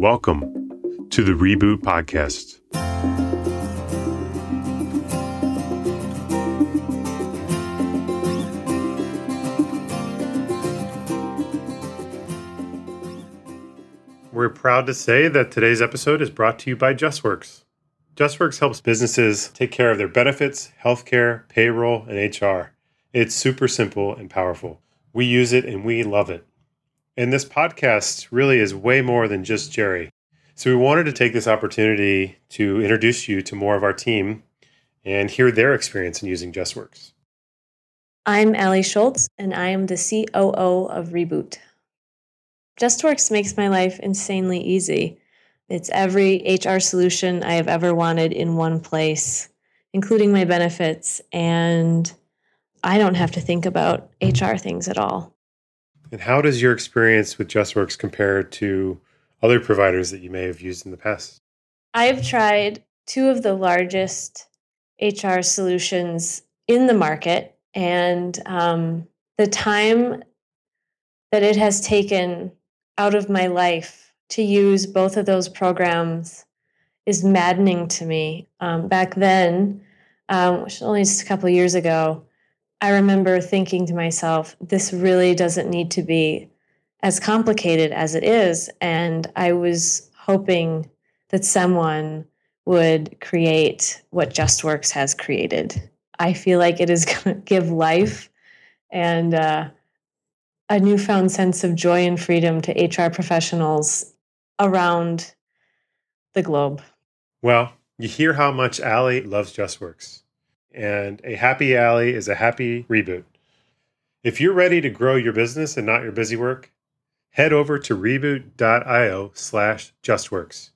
Welcome to the Reboot Podcast. We're proud to say that today's episode is brought to you by JustWorks. JustWorks helps businesses take care of their benefits, healthcare, payroll, and HR. It's super simple and powerful. We use it and we love it. And this podcast really is way more than just Jerry. So we wanted to take this opportunity to introduce you to more of our team and hear their experience in using JustWorks. I'm Allie Schultz, and I am the COO of Reboot. JustWorks makes my life insanely easy. It's every HR solution I have ever wanted in one place, including my benefits, and I don't have to think about HR things at all. And how does your experience with JustWorks compare to other providers that you may have used in the past? I've tried two of the largest HR solutions in the market, and um, the time that it has taken out of my life to use both of those programs is maddening to me. Um, back then, um, which only just a couple years ago, I remember thinking to myself, this really doesn't need to be as complicated as it is. And I was hoping that someone would create what JustWorks has created. I feel like it is going to give life and uh, a newfound sense of joy and freedom to HR professionals around the globe. Well, you hear how much Allie loves JustWorks and a happy Allie is a happy reboot. If you're ready to grow your business and not your busy work, head over to reboot.io slash justworks.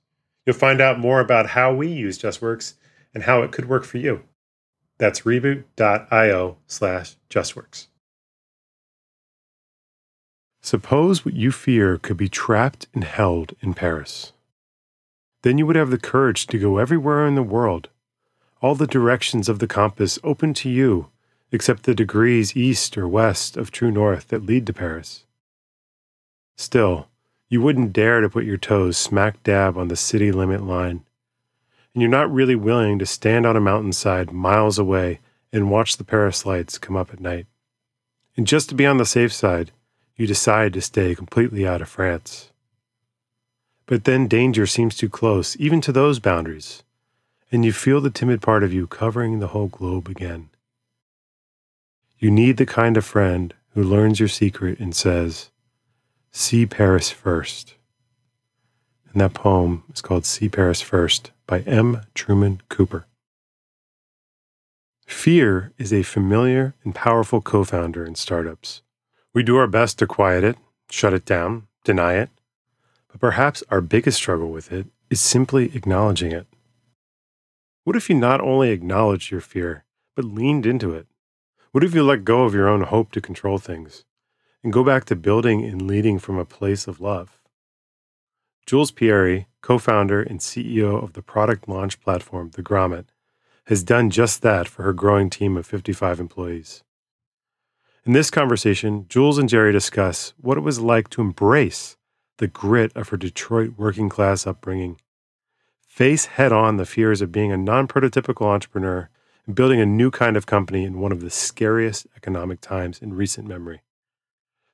You'll find out more about how we use JustWorks and how it could work for you. That's reboot.io slash justworks. Suppose what you fear could be trapped and held in Paris. Then you would have the courage to go everywhere in the world all the directions of the compass open to you, except the degrees east or west of true north that lead to Paris. Still, you wouldn't dare to put your toes smack dab on the city limit line, and you're not really willing to stand on a mountainside miles away and watch the Paris lights come up at night. And just to be on the safe side, you decide to stay completely out of France. But then danger seems too close, even to those boundaries and you feel the timid part of you covering the whole globe again. You need the kind of friend who learns your secret and says, See Paris first. And that poem is called See Paris First by M. Truman Cooper. Fear is a familiar and powerful co founder in startups. We do our best to quiet it, shut it down, deny it, but perhaps our biggest struggle with it is simply acknowledging it. What if you not only acknowledged your fear, but leaned into it? What if you let go of your own hope to control things and go back to building and leading from a place of love? Jules Pieri, co founder and CEO of the product launch platform, The Grommet, has done just that for her growing team of 55 employees. In this conversation, Jules and Jerry discuss what it was like to embrace the grit of her Detroit working class upbringing face head on the fears of being a non prototypical entrepreneur and building a new kind of company in one of the scariest economic times in recent memory.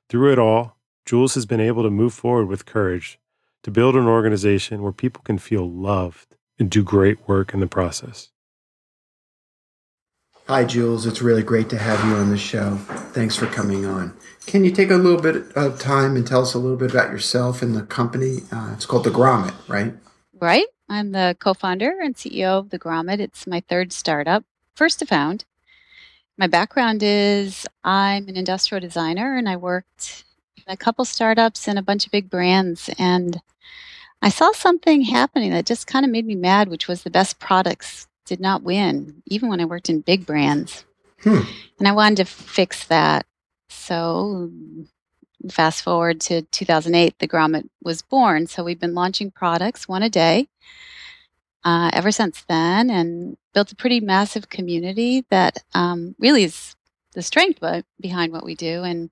Through it all, Jules has been able to move forward with courage to build an organization where people can feel loved and do great work in the process. Hi, Jules. It's really great to have you on the show. Thanks for coming on. Can you take a little bit of time and tell us a little bit about yourself and the company? Uh, it's called The Grommet, right? Right. I'm the co founder and CEO of The Grommet. It's my third startup, first to found. My background is I'm an industrial designer and I worked in a couple startups and a bunch of big brands. And I saw something happening that just kind of made me mad, which was the best products did not win, even when I worked in big brands. Hmm. And I wanted to fix that. So fast forward to 2008, the Grommet was born. So we've been launching products one a day uh, ever since then and built a pretty massive community that um, really is the strength behind what we do. And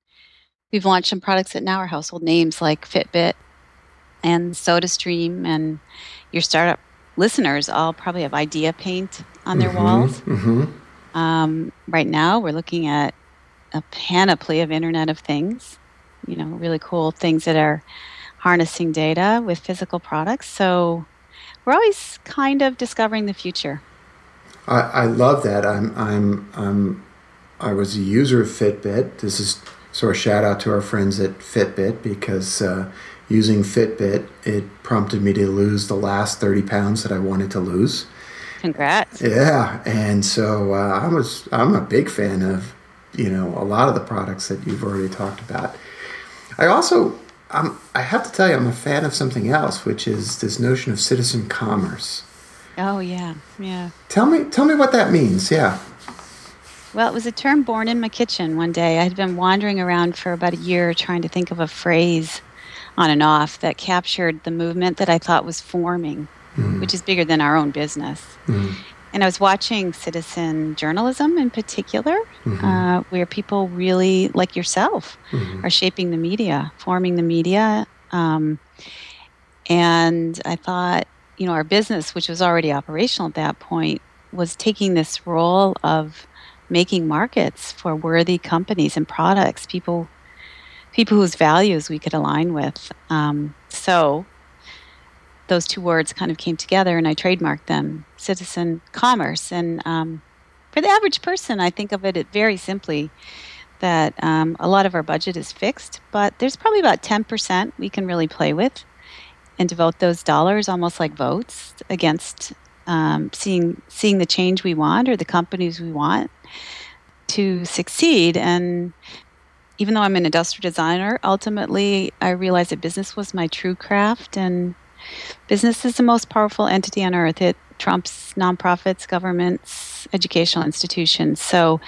we've launched some products that now are household names like Fitbit, and SodaStream and your startup listeners all probably have IdeaPaint on their Mhm, walls. mhm. Um, right now, we're looking at a panoply of Internet of Things, you know, really cool things that are harnessing data with physical products. So we're always kind of discovering the future. I, I love that. I'm I'm I'm I was a user of Fitbit. This is sort of shout out to our friends at Fitbit because uh, using Fitbit it prompted me to lose the last thirty pounds that I wanted to lose. Congrats. Yeah, and so uh, I was I'm a big fan of you know a lot of the products that you've already talked about. I also I'm, I have to tell you I'm a fan of something else, which is this notion of citizen commerce. Oh, yeah, yeah. Tell me tell me what that means. Yeah. Well, it was a term born in my kitchen one day. I had been wandering around for about a year trying to think of a phrase on and off that captured the movement that I thought was forming, which is bigger than our own business. Mhm. And I was watching citizen journalism in particular, Mhm. uh, where people really, like yourself, Mhm. are shaping the media, forming the media. Um, and I thought, you know, our business, which was already operational at that point, was taking this role of making markets for worthy companies and products, people, people whose values we could align with. Um, so those two words kind of came together, and I trademarked them: citizen commerce. And um, for the average person, I think of it very simply that um, a lot of our budget is fixed, but there's probably about 10% we can really play with and devote those dollars almost like votes against um, seeing seeing the change we want or the companies we want to succeed. And even though I'm an industrial designer, ultimately I realized that business was my true craft, and business is the most powerful entity on earth. It trumps nonprofits, governments, educational institutions. So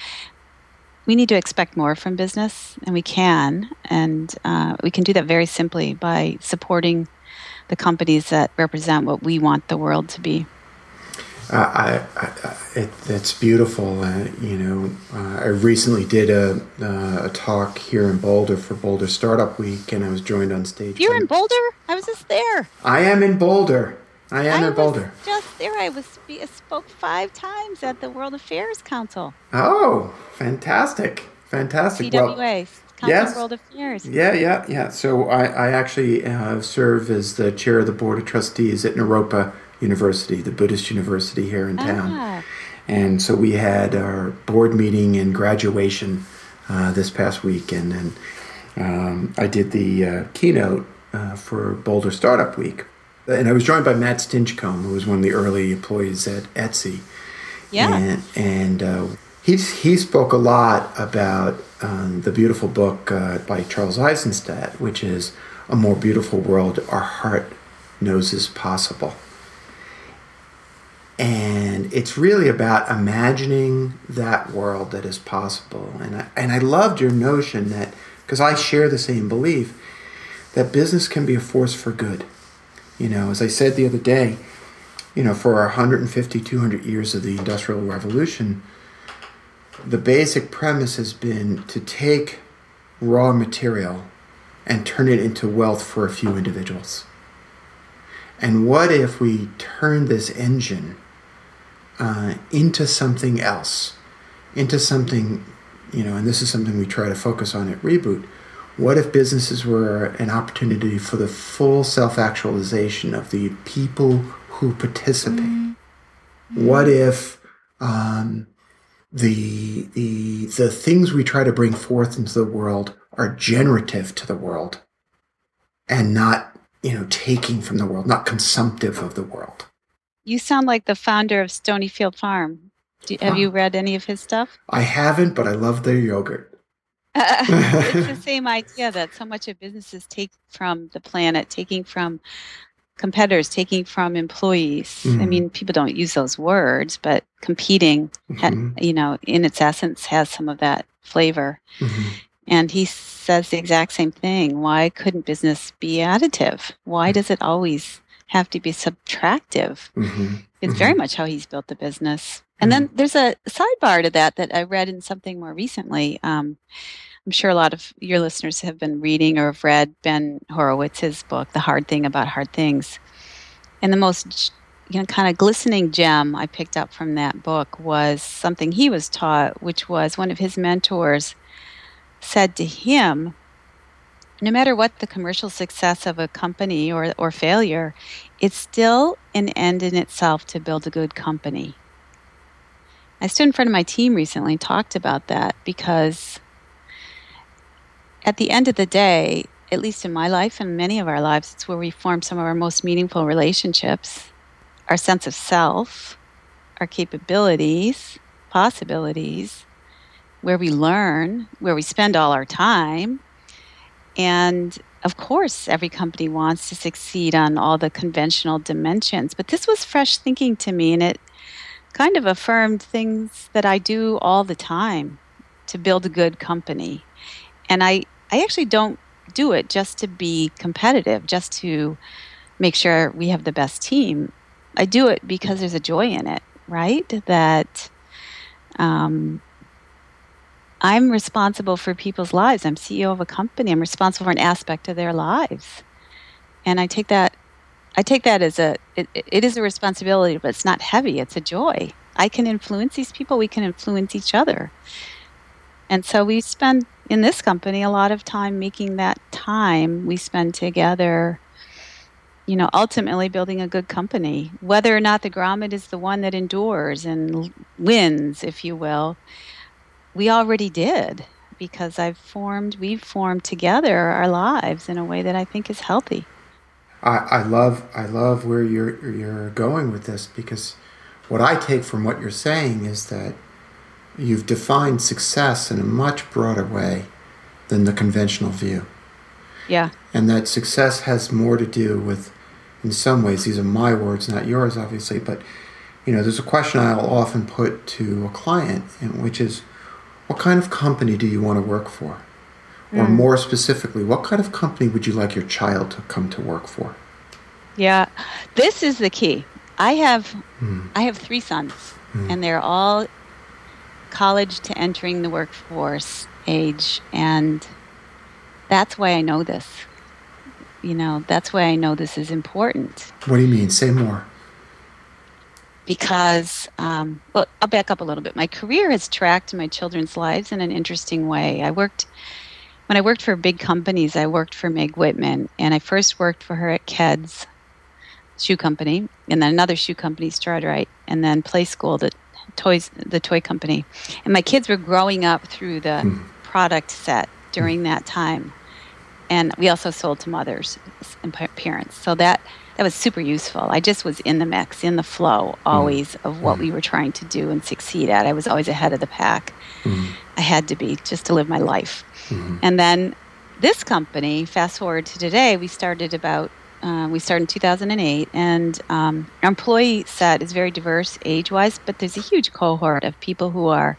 we need to expect more from business, and we can. And uh, we can do that very simply by supporting the companies that represent what we want the world to be. I, I, it, that's beautiful. Uh, you know, uh, I recently did a, uh, a talk here in Boulder for Boulder Startup Week, and I was joined on stage. You're in Boulder? I was just there. I am in Boulder. I am I in Boulder. just there. I was I spoke five times at the World Affairs Council, Oh, fantastic, fantastic. Well, CWA, Council yes. World Affairs. Yeah, yeah, yeah. So I, I actually uh, serve as the chair of the board of trustees at Naropa University, the Buddhist university here in town. Ah, And so we had our board meeting and graduation uh, this past week, and then um, I did the uh, keynote uh, for Boulder Startup Week. And I was joined by Matt Stinchcomb, who was one of the early employees at Etsy. yeah. And, and uh, he, he spoke a lot about um, the beautiful book uh, by Charles Eisenstein, which is A More Beautiful World Our Heart Knows Is Possible. And it's really about imagining that world that is possible. And I, and I loved your notion that, because I share the same belief, that business can be a force for good. You know, as I said the other day, you know, for our 150, 200 years of the Industrial Revolution, the basic premise has been to take raw material and turn it into wealth for a few individuals. And what if we turn this engine uh, into something else, into something, you know, and this is something we try to focus on at Reboot. What if businesses were an opportunity for the full self actualization of the people who participate? What if um, the, the, the things we try to bring forth into the world are generative to the world and not, you know, taking from the world, not consumptive of the world? You sound like the founder of Stonyfield Farm. Do, have you read any of his stuff? I haven't, but I love their yogurt. it's the same idea that so much of businesses take from the planet, taking from competitors, taking from employees. I Mhm. mean, people don't use those words, but competing, ha- Mhm, you know, in its essence, has some of that flavor. mhm. And he says the exact same thing. Why couldn't business be additive? Why does it always have to be subtractive? Mhm, It's mhm. very much how he's built the business. And then there's a sidebar to that that I read in something more recently. Um, I'm sure a lot of your listeners have been reading or have read Ben Horowitz's book, The Hard Thing About Hard Things. And the most you know kind of glistening gem I picked up from that book was something he was taught, which was one of his mentors said to him, no matter what the commercial success of a company or, or failure, it's still an end in itself to build a good company. I stood in front of my team recently and talked about that because at the end of the day, at least in my life and many of our lives, it's where we form some of our most meaningful relationships, our sense of self, our capabilities, possibilities, where we learn, where we spend all our time. And of course, every company wants to succeed on all the conventional dimensions. But this was fresh thinking to me, and it kind of affirmed things that I do all the time to build a good company. And I, I actually don't do it just to be competitive, just to make sure we have the best team. I do it because there's a joy in it, right? That um, I'm responsible for people's lives. I'm CEO of a company. I'm responsible for an aspect of their lives, and I take that. I take that as a. It, it is a responsibility, but it's not heavy. It's a joy. I can influence these people. We can influence each other, and so we spend in this company a lot of time making that time we spend together you know, ultimately building a good company. Whether or not the Grommet is the one that endures and wins, if you will, we already did because I've formed, we've formed together our lives in a way that I think is healthy. I, I love, I love where you're you're going with this because what I take from what you're saying is that you've defined success in a much broader way than the conventional view. Yeah. And that success has more to do with, in some ways, these are my words, not yours, obviously, but you know, there's a question I'll often put to a client, which is, what kind of company do you want to work for? Or mm. more specifically, what kind of company would you like your child to come to work for? Yeah, this is the key. I have mm. I have three sons, mm. and they're all college to entering the workforce age, and that's why I know this. You know, that's why I know this is important. What do you mean? Say more because, um, well, I'll back up a little bit. My career has tracked my children's lives in an interesting way. I worked, when I worked for big companies, I worked for Meg Whitman, and I first worked for her at Keds shoe company, and then another shoe company, Stride and then Playskool, the toys, the toy company. And my kids were growing up through the mm. product set during that time. And we also sold to mothers and parents. So that that was super useful. I just was in the mix, in the flow always mm. of what mm. we were trying to do and succeed at. I was always ahead of the pack. Mm. I had to be just to live my life. Mm-hmm. And then this company, fast forward to today, we started about uh, we started in 2008, and um, our employee set is very diverse age-wise, but there's a huge cohort of people who are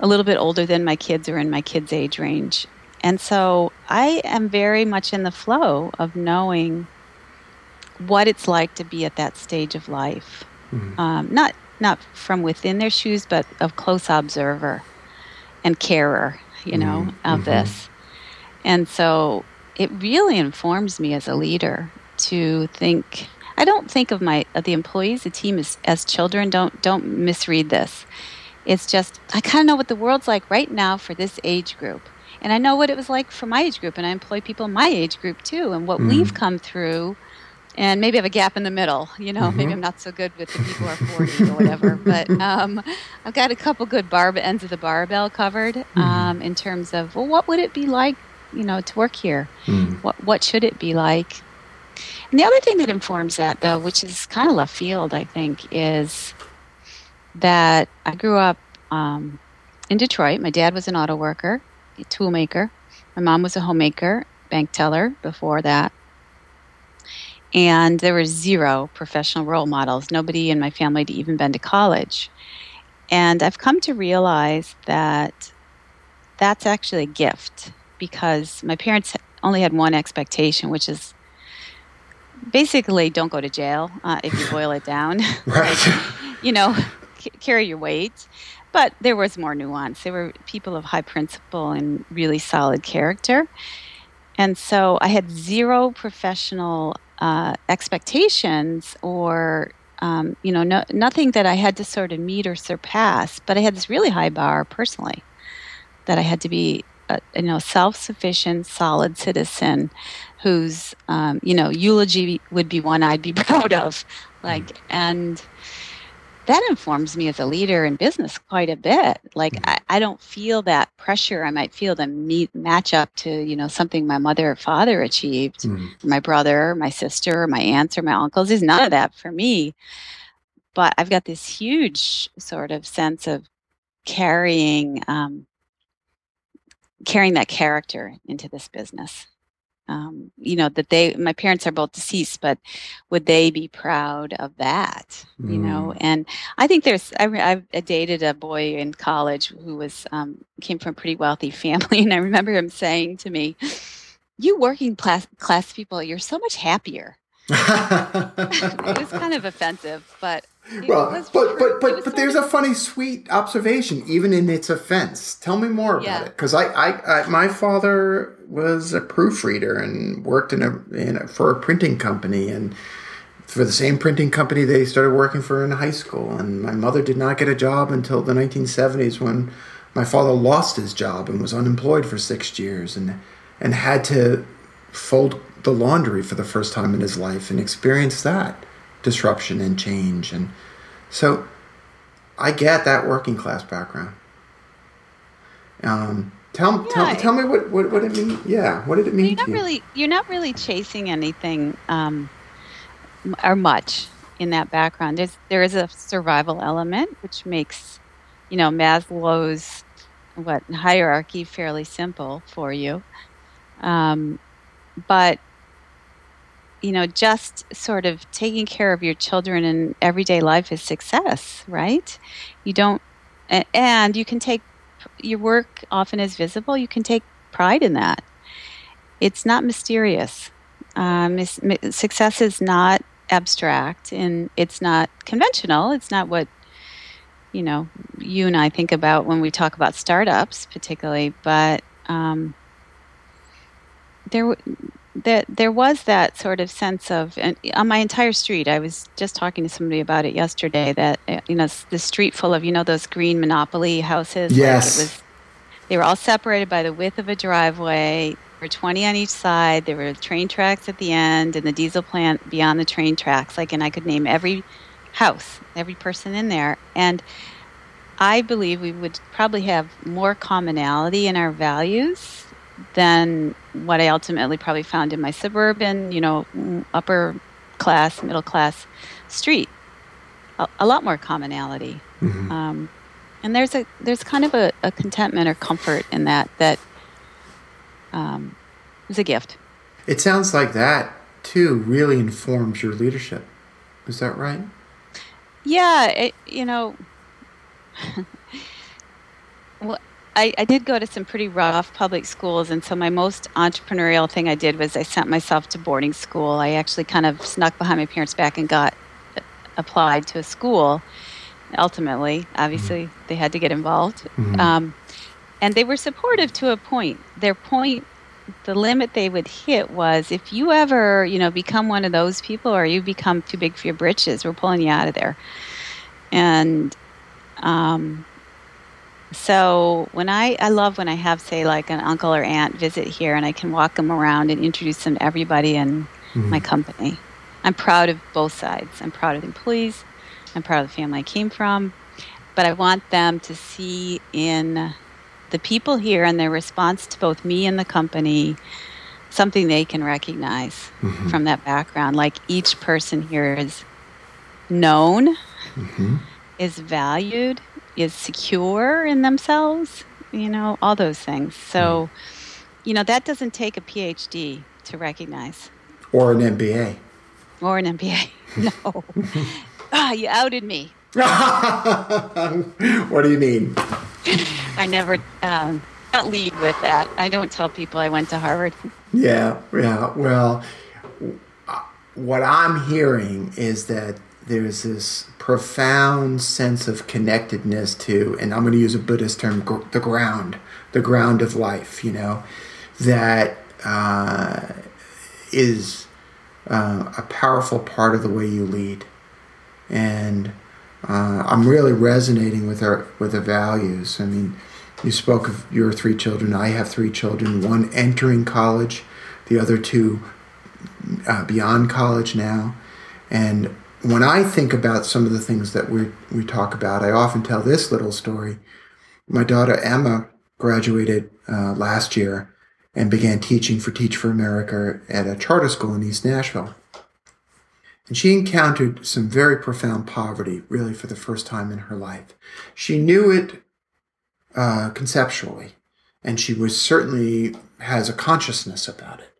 a little bit older than my kids or in my kids' age range. And so I am very much in the flow of knowing what it's like to be at that stage of life. Mm-hmm. Um, not not from within their shoes, but of close observer and carer, you know, mm-hmm. of mm-hmm. this. And so it really informs me as a leader to think. I don't think of my of the employees, the team as, as children. Don't don't misread this. It's just I kind of know what the world's like right now for this age group, and I know what it was like for my age group, and I employ people in my age group too, and what mm-hmm. we've come through and maybe I have a gap in the middle. You know, mm-hmm. maybe I'm not so good with the people who are 40 or whatever. But um, I've got a couple good barb ends of the barbell covered mm-hmm. um, in terms of well, what would it be like, you know, to work here? Mm. What what should it be like? And the other thing that informs that, though, which is kind of left field, I think, is that I grew up um, in Detroit. My dad was an auto worker, a tool maker. My mom was a homemaker, bank teller before that and there were zero professional role models. Nobody in my family had even been to college. And I've come to realize that that's actually a gift because my parents only had one expectation, which is basically don't go to jail uh, if you boil it down. right. like, you know, c- carry your weight. but there was more nuance. They were people of high principle and really solid character. And so I had zero professional uh, expectations or, um, you know, no, nothing that I had to sort of meet or surpass. But I had this really high bar personally that I had to be, a, you know, self-sufficient, solid citizen whose, um, you know, eulogy would be one I'd be proud of. Like, mm. and that informs me as a leader in business quite a bit. Like mm-hmm. I, I, don't feel that pressure I might feel to meet match up to, you know, something my mother or father achieved, mm-hmm. my brother, my sister, my aunts or my uncles. There's none of that for me. But I've got this huge sort of sense of carrying um, carrying that character into this business um, you know that they my parents are both deceased but would they be proud of that mm. you know mm. and i think there's I, I dated a boy in college who was um, came from a pretty wealthy family and i remember him saying to me you working class class people you're so much happier it was kind of offensive but well, but but but but there's a funny, sweet observation, even in its offense. Tell me more about yeah. it, because I, I, I, my father was a proofreader and worked in a, in a, for a printing company, and for the same printing company they started working for in high school. And my mother did not get a job until the 1970s when my father lost his job and was unemployed for six years, and and had to fold the laundry for the first time in his life and experience that disruption and change. And so I get that working class background. Um, tell, yeah, tell, tell me what, what, what it mean. Yeah. What did it mean? You're not you? really, you're not really chasing anything, um, or much in that background. There's, there is a survival element, which makes, you know, Maslow's what hierarchy fairly simple for you. Um, but you know, just sort of taking care of your children in everyday life is success, right? You don't, and you can take your work often is visible. You can take pride in that. It's not mysterious. Um, success is not abstract and it's not conventional. It's not what you know you and I think about when we talk about startups, particularly. But um, there, that there was that sort of sense of and on my entire street i was just talking to somebody about it yesterday that uh, you know the street full of you know those green monopoly houses yes. like was, they were all separated by the width of a driveway there were 20 on each side there were train tracks at the end and the diesel plant beyond the train tracks like and i could name every house every person in there and i believe we would probably have more commonality in our values than what I ultimately probably found in my suburban, you know, upper class, middle class street. A, a lot more commonality. Mm-hmm. Um, and there's a there's kind of a, a contentment or comfort in that that um, is a gift. It sounds like that too really informs your leadership. Is that right? Yeah, it, you know. well, I, I did go to some pretty rough public schools, and so my most entrepreneurial thing I did was I sent myself to boarding school. I actually kind of snuck behind my parents' back and got applied to a school. Ultimately, obviously, mm-hmm. they had to get involved. Mm-hmm. Um, and they were supportive to a point. Their point, the limit they would hit was if you ever, you know, become one of those people or you become too big for your britches, we're pulling you out of there. And um, so when I, I love when I have, say, like an uncle or aunt visit here and I can walk them around and introduce them to everybody in mm-hmm. my company. I'm proud of both sides. I'm proud of the employees. I'm proud of the family I came from. But I want them to see in the people here and their response to both me and the company something they can recognize mm-hmm. from that background. Like each person here is known, mm-hmm. is valued, is secure in themselves, you know, all those things. So, you know, that doesn't take a PhD to recognize. Or an MBA. Or an MBA. No. ah, you outed me. what do you mean? I never um, lead with that. I don't tell people I went to Harvard. Yeah, yeah. Well, what I'm hearing is that there's this profound sense of connectedness to, and I'm going to use a Buddhist term, gr- the ground, the ground of life, you know, that uh, is uh, a powerful part of the way you lead. And uh, I'm really resonating with our with the values. I mean, you spoke of your three children. I have three children. One entering college, the other two uh, beyond college now. And when I think about some of the things that we we talk about, I often tell this little story. My daughter Emma graduated uh, last year and began teaching for Teach for America at a charter school in East Nashville. And she encountered some very profound poverty, really, for the first time in her life. She knew it uh, conceptually, and she was certainly has a consciousness about it.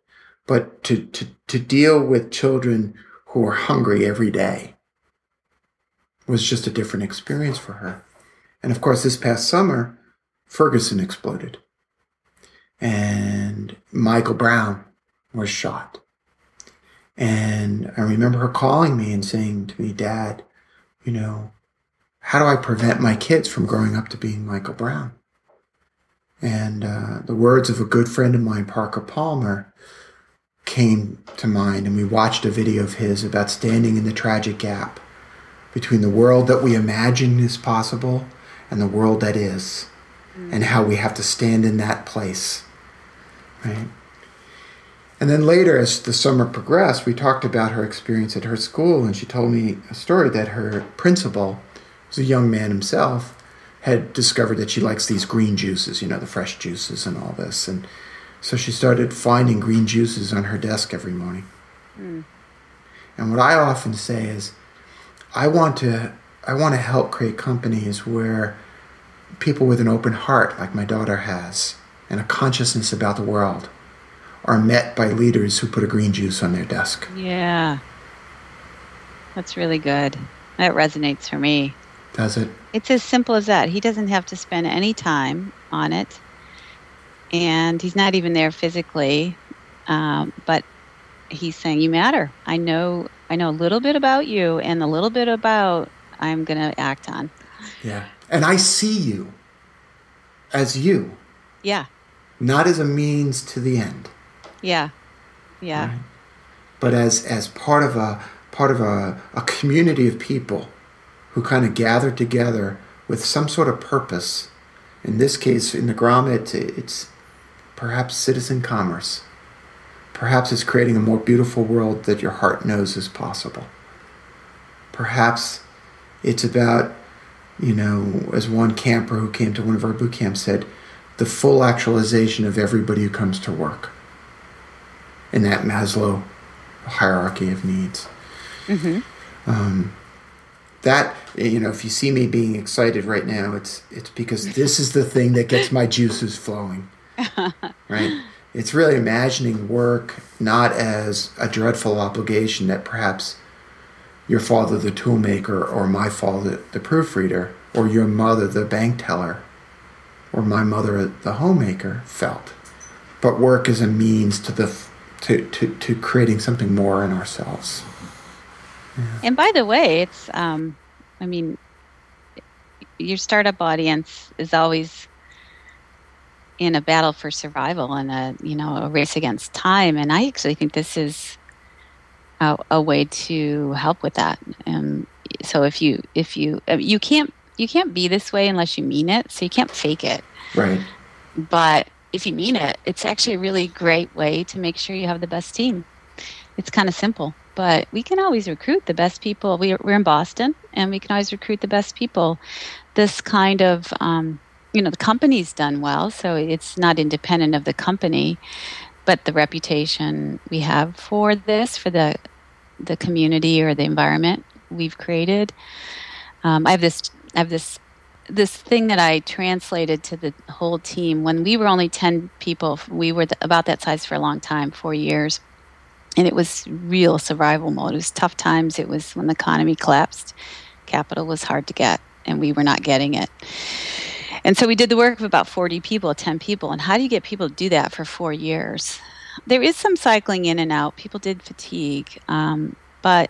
But to, to, to deal with children who are hungry every day was just a different experience for her. And of course, this past summer, Ferguson exploded, and Michael Brown was shot. And I remember her calling me and saying to me, Dad, you know, how do I prevent my kids from growing up to being Michael Brown? And uh, the words of a good friend of mine, Parker Palmer, came to mind. And we watched a video of his about standing in the tragic gap between the world that we imagine is possible and the world that is, mm. and how we have to stand in that place. Right? And then later, as the summer progressed, we talked about her experience at her school, and she told me a story that her principal, was a young man himself, had discovered that she likes these green juices, you know, the fresh juices and all this. And so she started finding green juices on her desk every morning. Mm. And what I often say is, I want to, I want to help create companies where people with an open heart, like my daughter has, and a consciousness about the world, are met by leaders who put a green juice on their desk. Yeah. That's really good. That resonates for me. Does it? It's as simple as that. He doesn't have to spend any time on it. And he's not even there physically. Um, but he's saying, You matter. I know I know a little bit about you and a little bit about I'm gonna act on. Yeah. And I see you as you. Yeah. Not as a means to the end. Yeah. Yeah. Right? But as as part of a part of a, a community of people who kind of gather together with some sort of purpose. In this case, in the Grommet, it's perhaps citizen commerce. Perhaps it's creating a more beautiful world that your heart knows is possible. Perhaps it's about, you know, as one camper who came to one of our boot camps said, the full actualization of everybody who comes to work in that Maslow hierarchy of needs. Mm-hmm. Um, that you know, if you see me being excited right now, it's it's because this is the thing that gets my juices flowing. right? It's really imagining work not as a dreadful obligation that perhaps your father, the toolmaker, or my father, the proofreader, or your mother, the bank teller, or my mother, the homemaker, felt. But work is a means to the to, to, to creating something more in ourselves. Yeah. And by the way, it's, um, I mean, your startup audience is always in a battle for survival and a, you know, a race against time. And I actually think this is a, a way to help with that. And so if you, if you, you can't, you can't be this way unless you mean it. So you can't fake it. Right. But if you mean it, it's actually a really great way to make sure you have the best team. It's kind of simple, but we can always recruit the best people. We, we're in Boston, and we can always recruit the best people. This kind of, um, you know, the company's done well, so it's not independent of the company, but the reputation we have for this, for the the community or the environment we've created. Um, I have this I have this this thing that I translated to the whole team when we were only 10 people, we were about that size for a long time, four years. And it was real survival mode. It was tough times. It was when the economy collapsed. Capital was hard to get, and we were not getting it. And so we did the work of about 40 people, 10 people. And how do you get people to do that for four years? There is some cycling in and out. People did fatigue. Um, but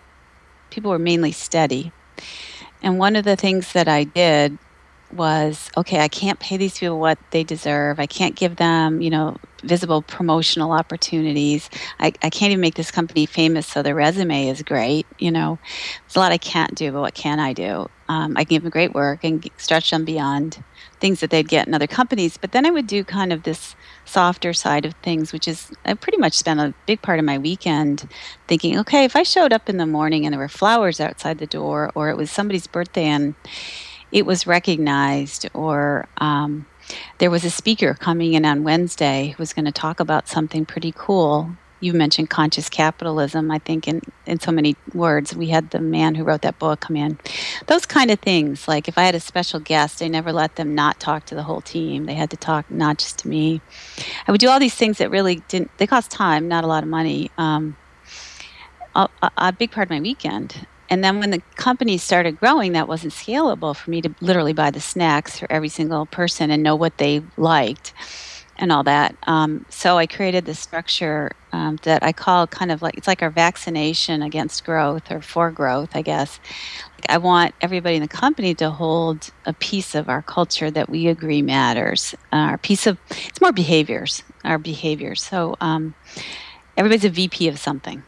people were mainly steady. And one of the things that I did was okay, I can't pay these people what they deserve. I can't give them, you know, visible promotional opportunities. I, I can't even make this company famous so their resume is great. You know, there's a lot I can't do, but what can I do? Um, I can give them great work and stretch them beyond things that they'd get in other companies. But then I would do kind of this softer side of things, which is I pretty much spent a big part of my weekend thinking, okay, if I showed up in the morning and there were flowers outside the door, or it was somebody's birthday and it was recognized, or um, there was a speaker coming in on Wednesday who was going to talk about something pretty cool. You mentioned conscious capitalism, I think, in, in so many words. We had the man who wrote that book come in. Those kind of things. Like if I had a special guest, I never let them not talk to the whole team. They had to talk not just to me. I would do all these things that really didn't, they cost time, not a lot of money. Um, a, a, big part of my weekend. And then when the company started growing, that wasn't scalable for me to literally buy the snacks for every single person and know what they liked and all that. Um, so I created this structure um, that I call kind of like it's like our vaccination against growth or for growth, I guess. Like I want everybody in the company to hold a piece of our culture that we agree matters. Uh, our piece of it's more behaviors, our behaviors. So um, everybody's a VP of something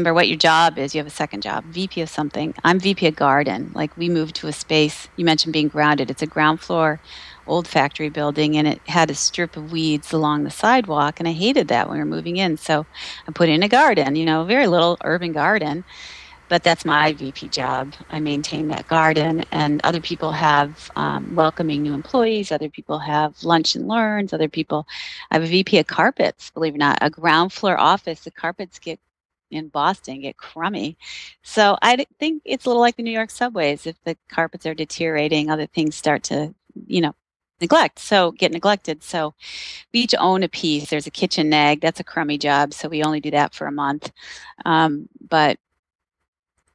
matter what your job is, you have a second job, VP of something. I'm VP of garden. Like we moved to a space, you mentioned being grounded. It's a ground floor old factory building and it had a strip of weeds along the sidewalk and I hated that when we were moving in. So I put in a garden, you know, very little urban garden. But that's my VP job. I maintain that garden, and other people have um, welcoming new employees. Other people have lunch and learns. Other people, I have a VP of carpets. Believe it or not, a ground floor office. The carpets get in Boston get crummy. So I think it's a little like the New York subways. If the carpets are deteriorating, other things start to, you know, neglect. So get neglected. So we each own a piece. There's a kitchen nag. That's a crummy job. So we only do that for a month. Um, but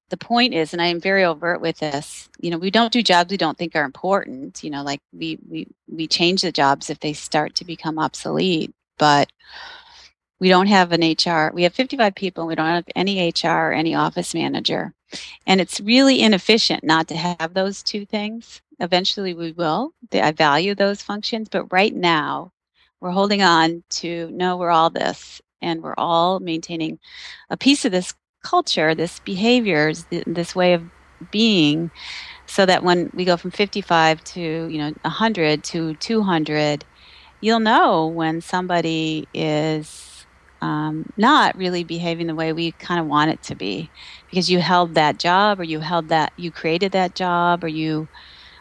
the point is, and I am very overt with this, you know, we don't do jobs we don't think are important. You know, like we we we change the jobs if they start to become obsolete. But we don't have an HR. We have 55 people. We don't have any HR or any office manager. And it's really inefficient not to have those two things. Eventually we will. I value those functions. But right now, we're holding on to no, we're all this. And we're all maintaining a piece of this culture, this behaviors, this way of being, so that when we go from 55 to, you know, 100 to 200, you'll know when somebody is um, not really behaving the way we kind of want it to be because you held that job or you held that you created that job or you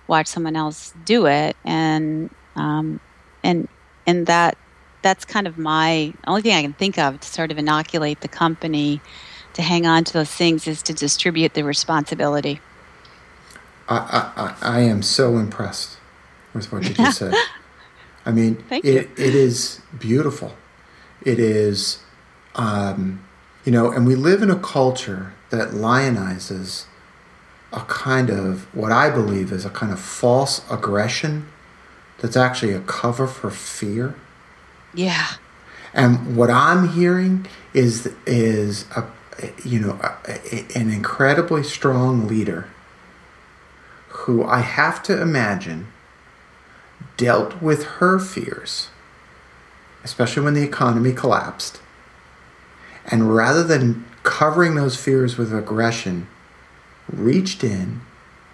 watched someone else do it and um, and and that that's kind of my only thing I can think of to sort of inoculate the company to hang on to those things is to distribute the responsibility. I, I, I am so impressed with what you just said. I mean, it, it is beautiful it is, um, you know, and we live in a culture that lionizes a kind of what I believe is a kind of false aggression that's actually a cover for fear. Yeah. And what I'm hearing is is a you know a, a, an incredibly strong leader who I have to imagine dealt with her fears especially when the economy collapsed. And rather than covering those fears with aggression, reached in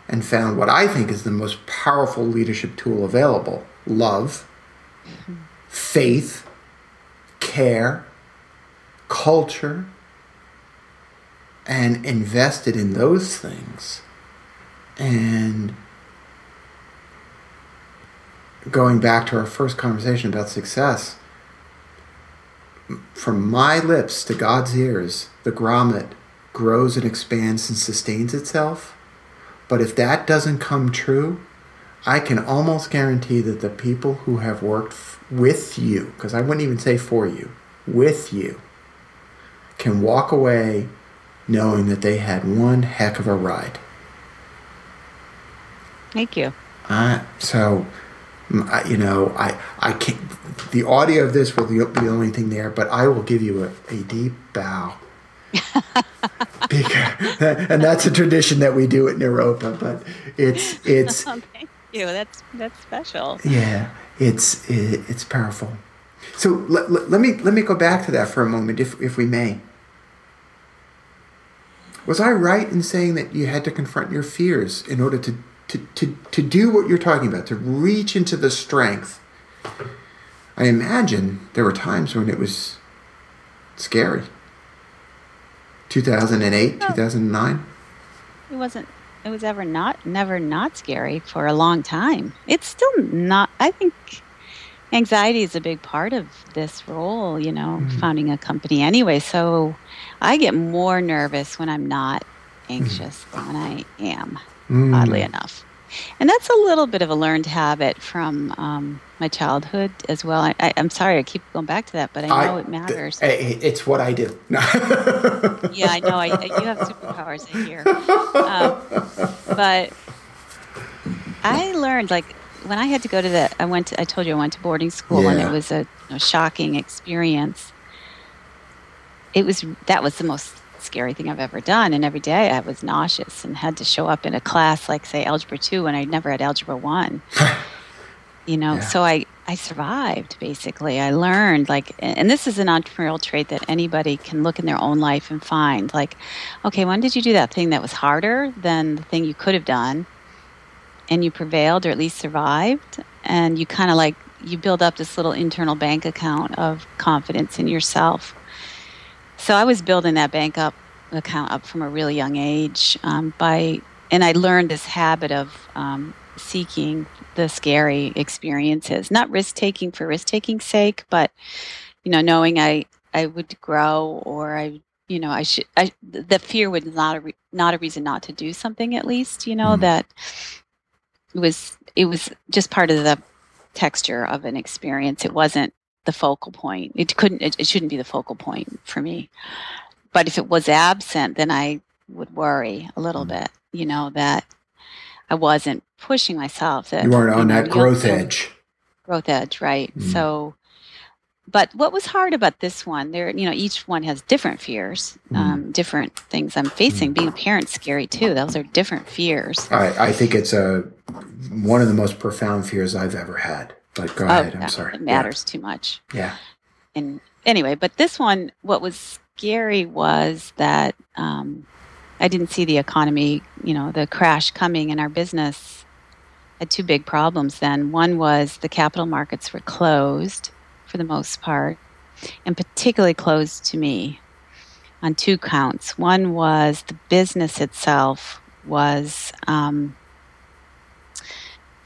and found what I think is the most powerful leadership tool available love, faith, care, culture, and invested in those things. And going back to our first conversation about success, from my lips to God's ears, the grommet grows and expands and sustains itself. But if that doesn't come true, I can almost guarantee that the people who have worked f- with you, because I wouldn't even say for you, with you, can walk away knowing that they had one heck of a ride. Thank you. Uh, so you know, I I can't. The audio of this will be the only thing there, but I will give you a, a deep bow and that's a tradition that we do at Naropa. But it's it's. oh, thank you. That's that's special. Yeah, it's it, it's powerful. So let, let, let me let me go back to that for a moment, if if we may. Was I right in saying that you had to confront your fears in order to, to, to, to do what you're talking about, to reach into the strength? I imagine there were times when it was scary. 2008, 2009? It wasn't it was ever not never not scary for a long time. It's still not I think anxiety is a big part of this role, you know, mm-hmm. founding a company anyway. So I get more nervous when I'm not anxious mm. than I am, mm. oddly enough. And that's a little bit of a learned habit from um, my childhood as well. I, am sorry, I keep going back to that, but I know I, it matters. Th- it's what I do. yeah, I know. I, you have superpowers, I hear. Um, but I learned, like, when I had to go to the, I went to, I told you I went to boarding school, yeah. and it was a you know, shocking experience. It was, that was the most scary thing I've ever done. And every day I was nauseous and had to show up in a class like, say, Algebra 2 when I never had Algebra 1. you know, yeah. so I, I survived basically. I learned, like, and this is an entrepreneurial trait that anybody can look in their own life and find, like, okay, when did you do that thing that was harder than the thing you could have done? And you prevailed or at least survived. And you kind of like, you build up this little internal bank account of confidence in yourself so I was building that bank up account up from a really young age um, by, and I learned this habit of um, seeking the scary experiences, not risk taking for risk taking's sake, but you know, knowing I I would grow or I you know I should I the fear was not a re, not a reason not to do something at least you know mm. that it was it was just part of the texture of an experience. It wasn't the focal point. It couldn't. It, it shouldn't be the focal point for me. But if it was absent, then I would worry a little mm. bit. You know that I wasn't pushing myself. That you weren't on that growth edge. Growth edge, right? Mm. So, but what was hard about this one? There, you know, each one has different fears, mm. um, different things I'm facing. Mm. Being a parent's scary too. Those are different fears. I, I think it's a one of the most profound fears I've ever had. But go oh, ahead. I'm sorry. It matters yeah. too much. Yeah. And anyway, but this one, what was scary was that um, I didn't see the economy, you know, the crash coming in our business had two big problems then. One was the capital markets were closed for the most part, and particularly closed to me on two counts. One was the business itself was um,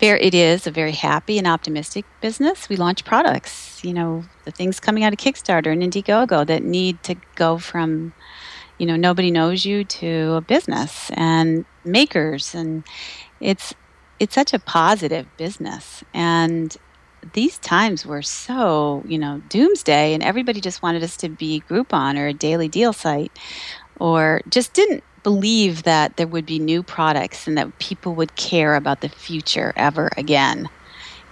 it is a very happy and optimistic business. We launch products, you know, the things coming out of Kickstarter and Indiegogo that need to go from, you know, nobody knows you to a business and makers and it's it's such a positive business and these times were so, you know, doomsday and everybody just wanted us to be Groupon or a daily deal site or just didn't believe that there would be new products and that people would care about the future ever again.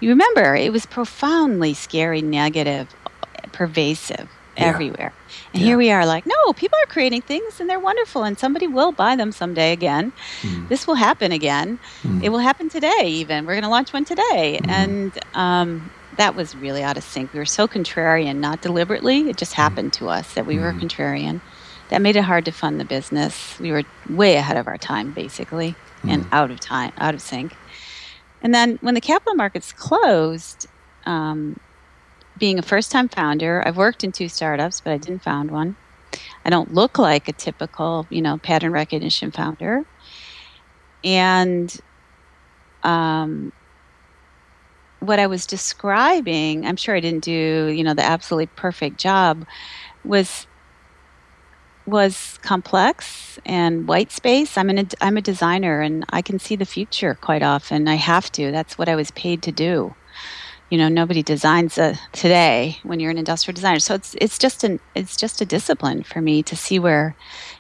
You remember, it was profoundly scary, negative, pervasive yeah. everywhere. And yeah. here we are, like, no, people are creating things and they're wonderful, and somebody will buy them someday again. Mm. This will happen again. Mm. It will happen today, even. We're going to launch one today. Mm. And um, that was really out of sync. We were so contrarian, not deliberately. It just mm. happened to us that we were mm. contrarian that made it hard to fund the business. We were way ahead of our time, basically, mm. and out of time, out of sync. And then when the capital markets closed, um, being a first time founder, I've worked in two startups, but I didn't found one. I don't look like a typical, you know, pattern recognition founder. And um, what I was describing, I'm sure I didn't do, you know, the absolutely perfect job, was was complex and white space. I'm an I'm a designer and I can see the future quite often. I have to. That's what I was paid to do. You know, nobody designs a, today when you're an industrial designer. So it's it's just an it's just a discipline for me to see where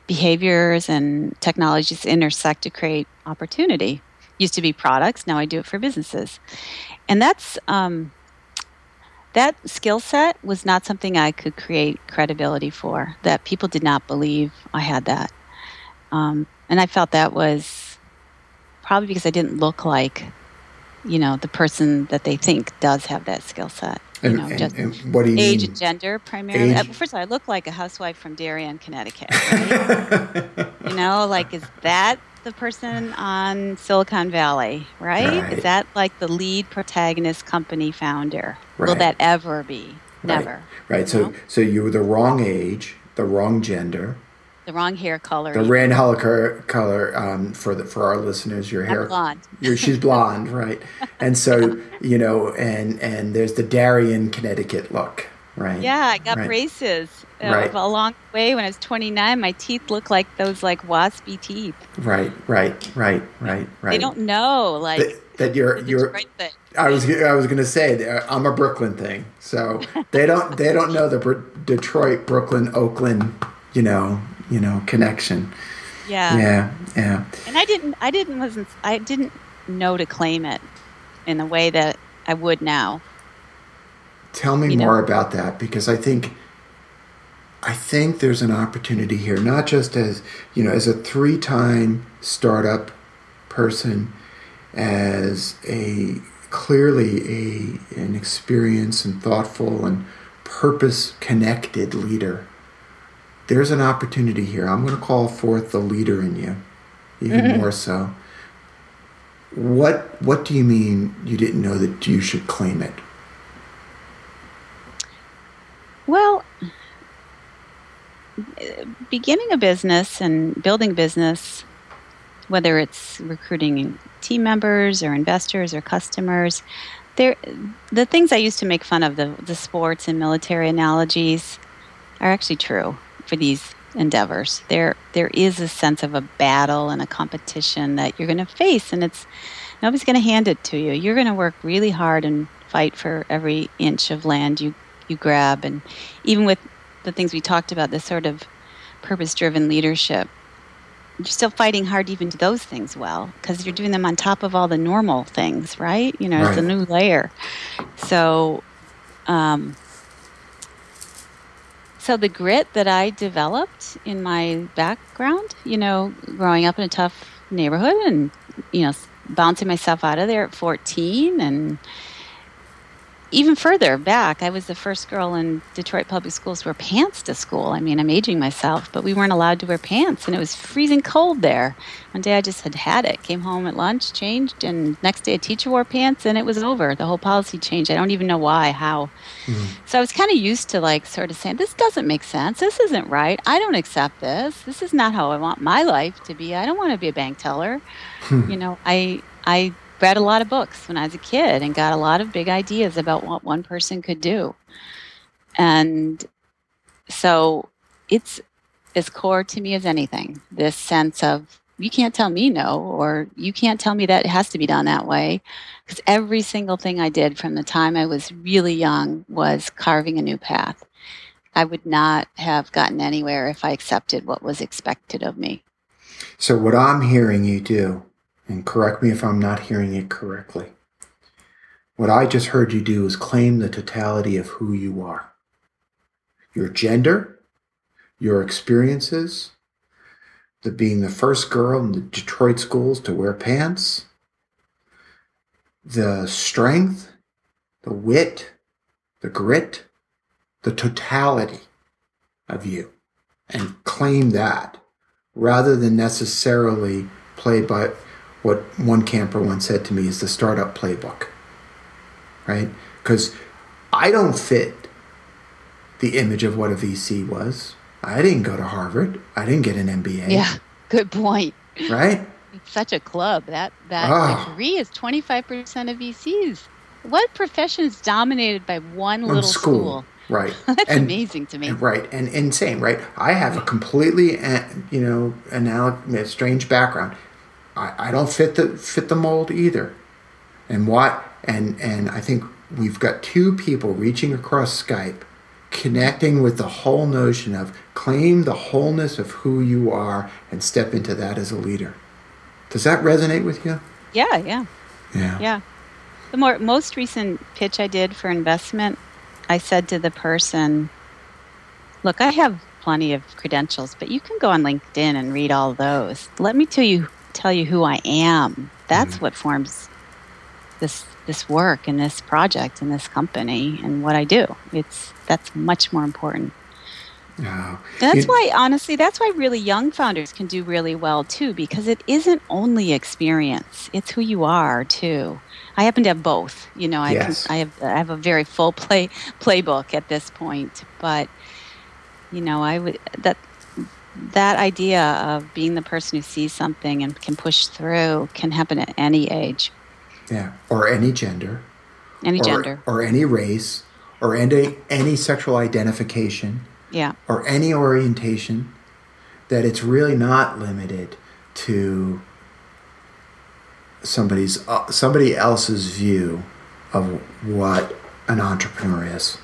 behaviors and technologies intersect to create opportunity. Used to be products, now I do it for businesses, and that's um, that skill set was not something I could create credibility for, that people did not believe I had that. Um, and I felt that was probably because I didn't look like, you know, the person that they think does have that skill set. You And, know, and- just and what do you age mean? and gender primarily. Age- Uh, First of all, I look like a housewife from Darien, Connecticut. right? you know, like is that the person on Silicon Valley, right? Right. Is that like the lead protagonist company founder? Will that ever be? Never. right. So No. so you were the wrong age, the wrong gender, The wrong hair color. the. Rand Holliker color. Um, for the for our listeners, your I'm hair. blonde. She's blonde, right? And so you know, and and there's the Darien, Connecticut look, right? Yeah, I got Right. braces uh, Right. along the way. When I was 29, my teeth looked like those like waspy teeth. Right, right, right, right, right. They don't know like that, that you're you're. Thing. I was I was gonna say I'm a Brooklyn thing, so they don't they don't know the Br- Detroit, Brooklyn, Oakland, you know, you know connection. Yeah. Yeah, yeah. And I didn't I didn't wasn't I didn't know to claim it in the way that I would now. Tell me You know? more about that because I think I think there's an opportunity here, not just as you know, as a three-time startup person, as a clearly a an experienced and thoughtful and purpose-connected leader. There's an opportunity here. I'm going to call forth the leader in you, even mm-hmm. more so. What What do you mean you didn't know that you should claim it? Well, beginning a business and building business, whether it's recruiting team members or investors or customers, there the things I used to make fun of the the sports and military analogies are actually true for these endeavors. There there is a sense of a battle and a competition that you're going to face and it's nobody's going to hand it to you. You're going to work really hard and fight for every inch of land you you grab. And even with the things we talked about this sort of purpose driven leadership you're still fighting hard to even do those things well because you're doing them on top of all the normal things right? You know it's a new layer. So um, so the grit that i developed in my background you know growing up in a tough neighborhood and you know bouncing myself out of there at 14 and even further back, I was the first girl in Detroit public schools to wear pants to school. I mean, I'm aging myself, but we weren't allowed to wear pants, and it was freezing cold there. One day I just had had it, came home at lunch, changed, and next day a teacher wore pants, and it was over. The whole policy changed. I don't even know why, how. Mm-hmm. So I was kind of used to like sort of saying, this doesn't make sense. This isn't right. I don't accept this. This is not how I want my life to be. I don't want to be a bank teller. Hmm. You know, I I read a lot of books when I was a kid and got a lot of big ideas about what one person could do. And so it's as core to me as anything this sense of you can't tell me no, or you can't tell me that it has to be done that way. Because every single thing I did from the time I was really young was carving a new path. I would not have gotten anywhere if I accepted what was expected of me. So, what I'm hearing you do, and correct me if I'm not hearing it correctly, what I just heard you do is claim the totality of who you are. Your gender, your experiences, the being the first girl in the Detroit schools to wear pants, the strength, the wit, the grit, the totality of you, and claim that rather than necessarily play by what one camper once said to me is the startup playbook. Right? Because I don't fit the image of what a VC was. I didn't go to Harvard. I didn't get an MBA. Yeah, good point. Right? It's such a club. That that Ah. degree is 25% of VCs. What profession is dominated by one One little school. school? Right. That's And- amazing to me. And right and insane right i have a completely uh, you know analog strange background I, I don't fit the fit the mold either. And what and and i think we've got two people reaching across skype connecting with the whole notion of claim the wholeness of who you are and step into that as a leader. Does that resonate with you? Yeah, yeah, yeah. Yeah. The more most recent pitch I did for investment, I said to the person, "Look, I have plenty of credentials, but you can go on LinkedIn and read all those. Let me tell you tell you who I am. That's mm-hmm. what forms this this work and this project and this company and what I do. It's that's much more important. Oh. That's it, why, honestly, that's why really young founders can do really well too, because it isn't only experience; it's who you are too. I happen to have both. You know, I yes. can, I have I have a very full play playbook at this point, but you know, I would that that idea of being the person who sees something and can push through can happen at any age. Yeah, or any gender. Any or, gender. Or any race, or any any sexual identification yeah. or any orientation, that it's really not limited to somebody's uh, somebody else's view of what an entrepreneur is.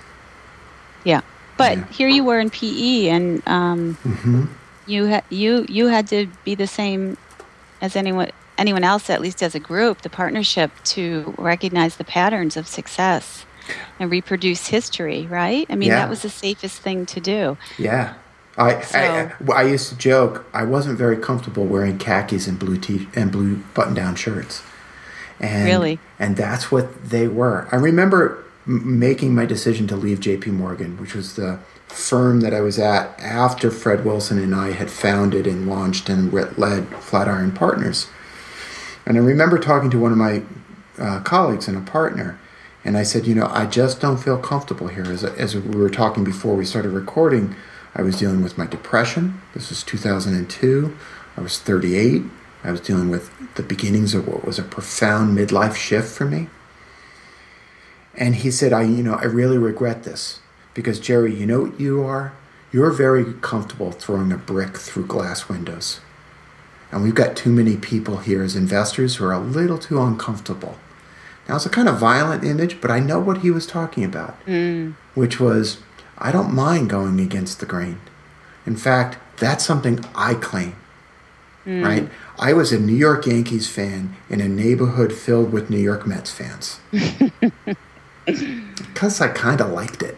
Yeah, but yeah. here you were in PE, and um, mm-hmm. You had you you had to be the same as anyone anyone else, at least as a group, the partnership to recognize the patterns of success and reproduce history, right? I mean, yeah. that was the safest thing to do. Yeah. I, so, I, I used to joke I wasn't very comfortable wearing khakis and blue t and blue button down shirts, and really, and that's what they were. I remember making my decision to leave J.P. Morgan, which was the firm that I was at after Fred Wilson and I had founded and launched and led Flatiron Partners. And I remember talking to one of my uh, colleagues and a partner, and I said, you know, I just don't feel comfortable here. As, as we were talking before we started recording, I was dealing with my depression. This was 2002. I was 38. I was dealing with the beginnings of what was a profound midlife shift for me. And he said, I, you know, I really regret this because Jerry, you know what you are? You're very comfortable throwing a brick through glass windows. And we've got too many people here as investors who are a little too uncomfortable now, it's a kind of violent image, but I know what he was talking about, mm. which was I don't mind going against the grain. In fact, that's something I claim, mm. right? I was a New York Yankees fan in a neighborhood filled with New York Mets fans. because I kind of liked it,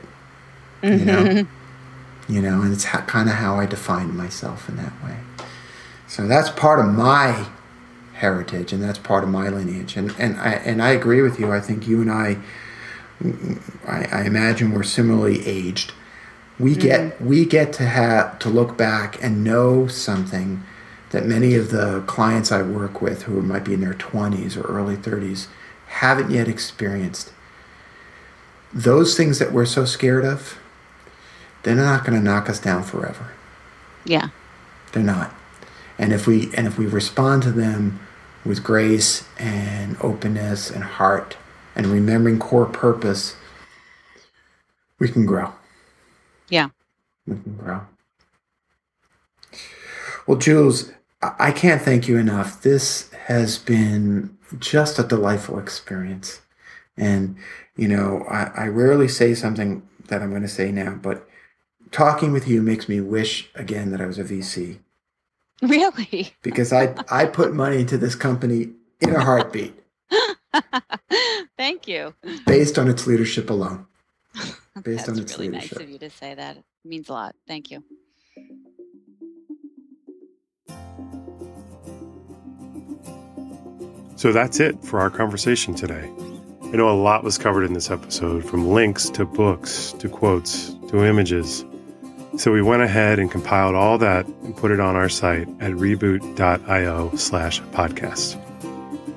you know? Mm-hmm. You know, and it's ha- kind of how I define myself in that way. So that's part of my heritage, and that's part of my lineage. And and I and I agree with you. I think you and I, I, I imagine we're similarly aged. We get mm-hmm. we get to have to look back and know something that many of the clients I work with, who might be in their twenties or early thirties, haven't yet experienced. Those things that we're so scared of, they're not going to knock us down forever. Yeah, they're not. And if we and if we respond to them with grace and openness and heart and remembering core purpose, we can grow. Yeah. We can grow. Well, Jules, I can't thank you enough. This has been just a delightful experience. And, you know, I, I rarely say something that I'm going to say now, but talking with you makes me wish again that I was a VC Really? Because I I put money into this company in a heartbeat. Thank you. Based on its leadership alone. Based That's on its really leadership. nice of you to say that. It means a lot. Thank you. So that's it for our conversation today. I know a lot was covered in this episode, from links to books to quotes to images. So we went ahead and compiled all that and put it on our site at reboot.io slash podcast.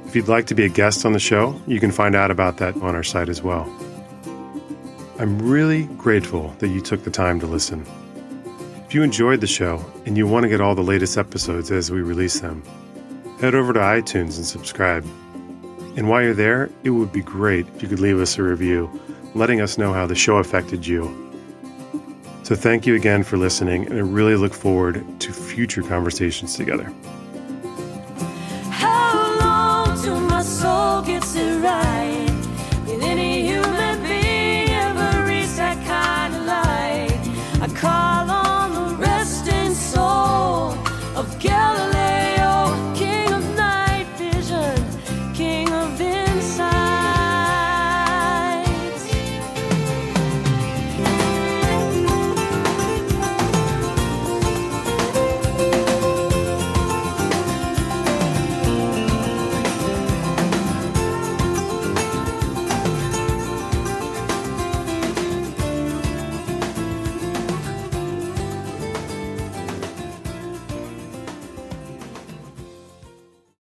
If you'd like to be a guest on the show, you can find out about that on our site as well. I'm really grateful that you took the time to listen. If you enjoyed the show and you want to get all the latest episodes as we release them, head over to iTunes and subscribe. And while you're there, it would be great if you could leave us a review, letting us know how the show affected you so thank you again for listening, and I really look forward to future conversations together. How long till my soul gets it right?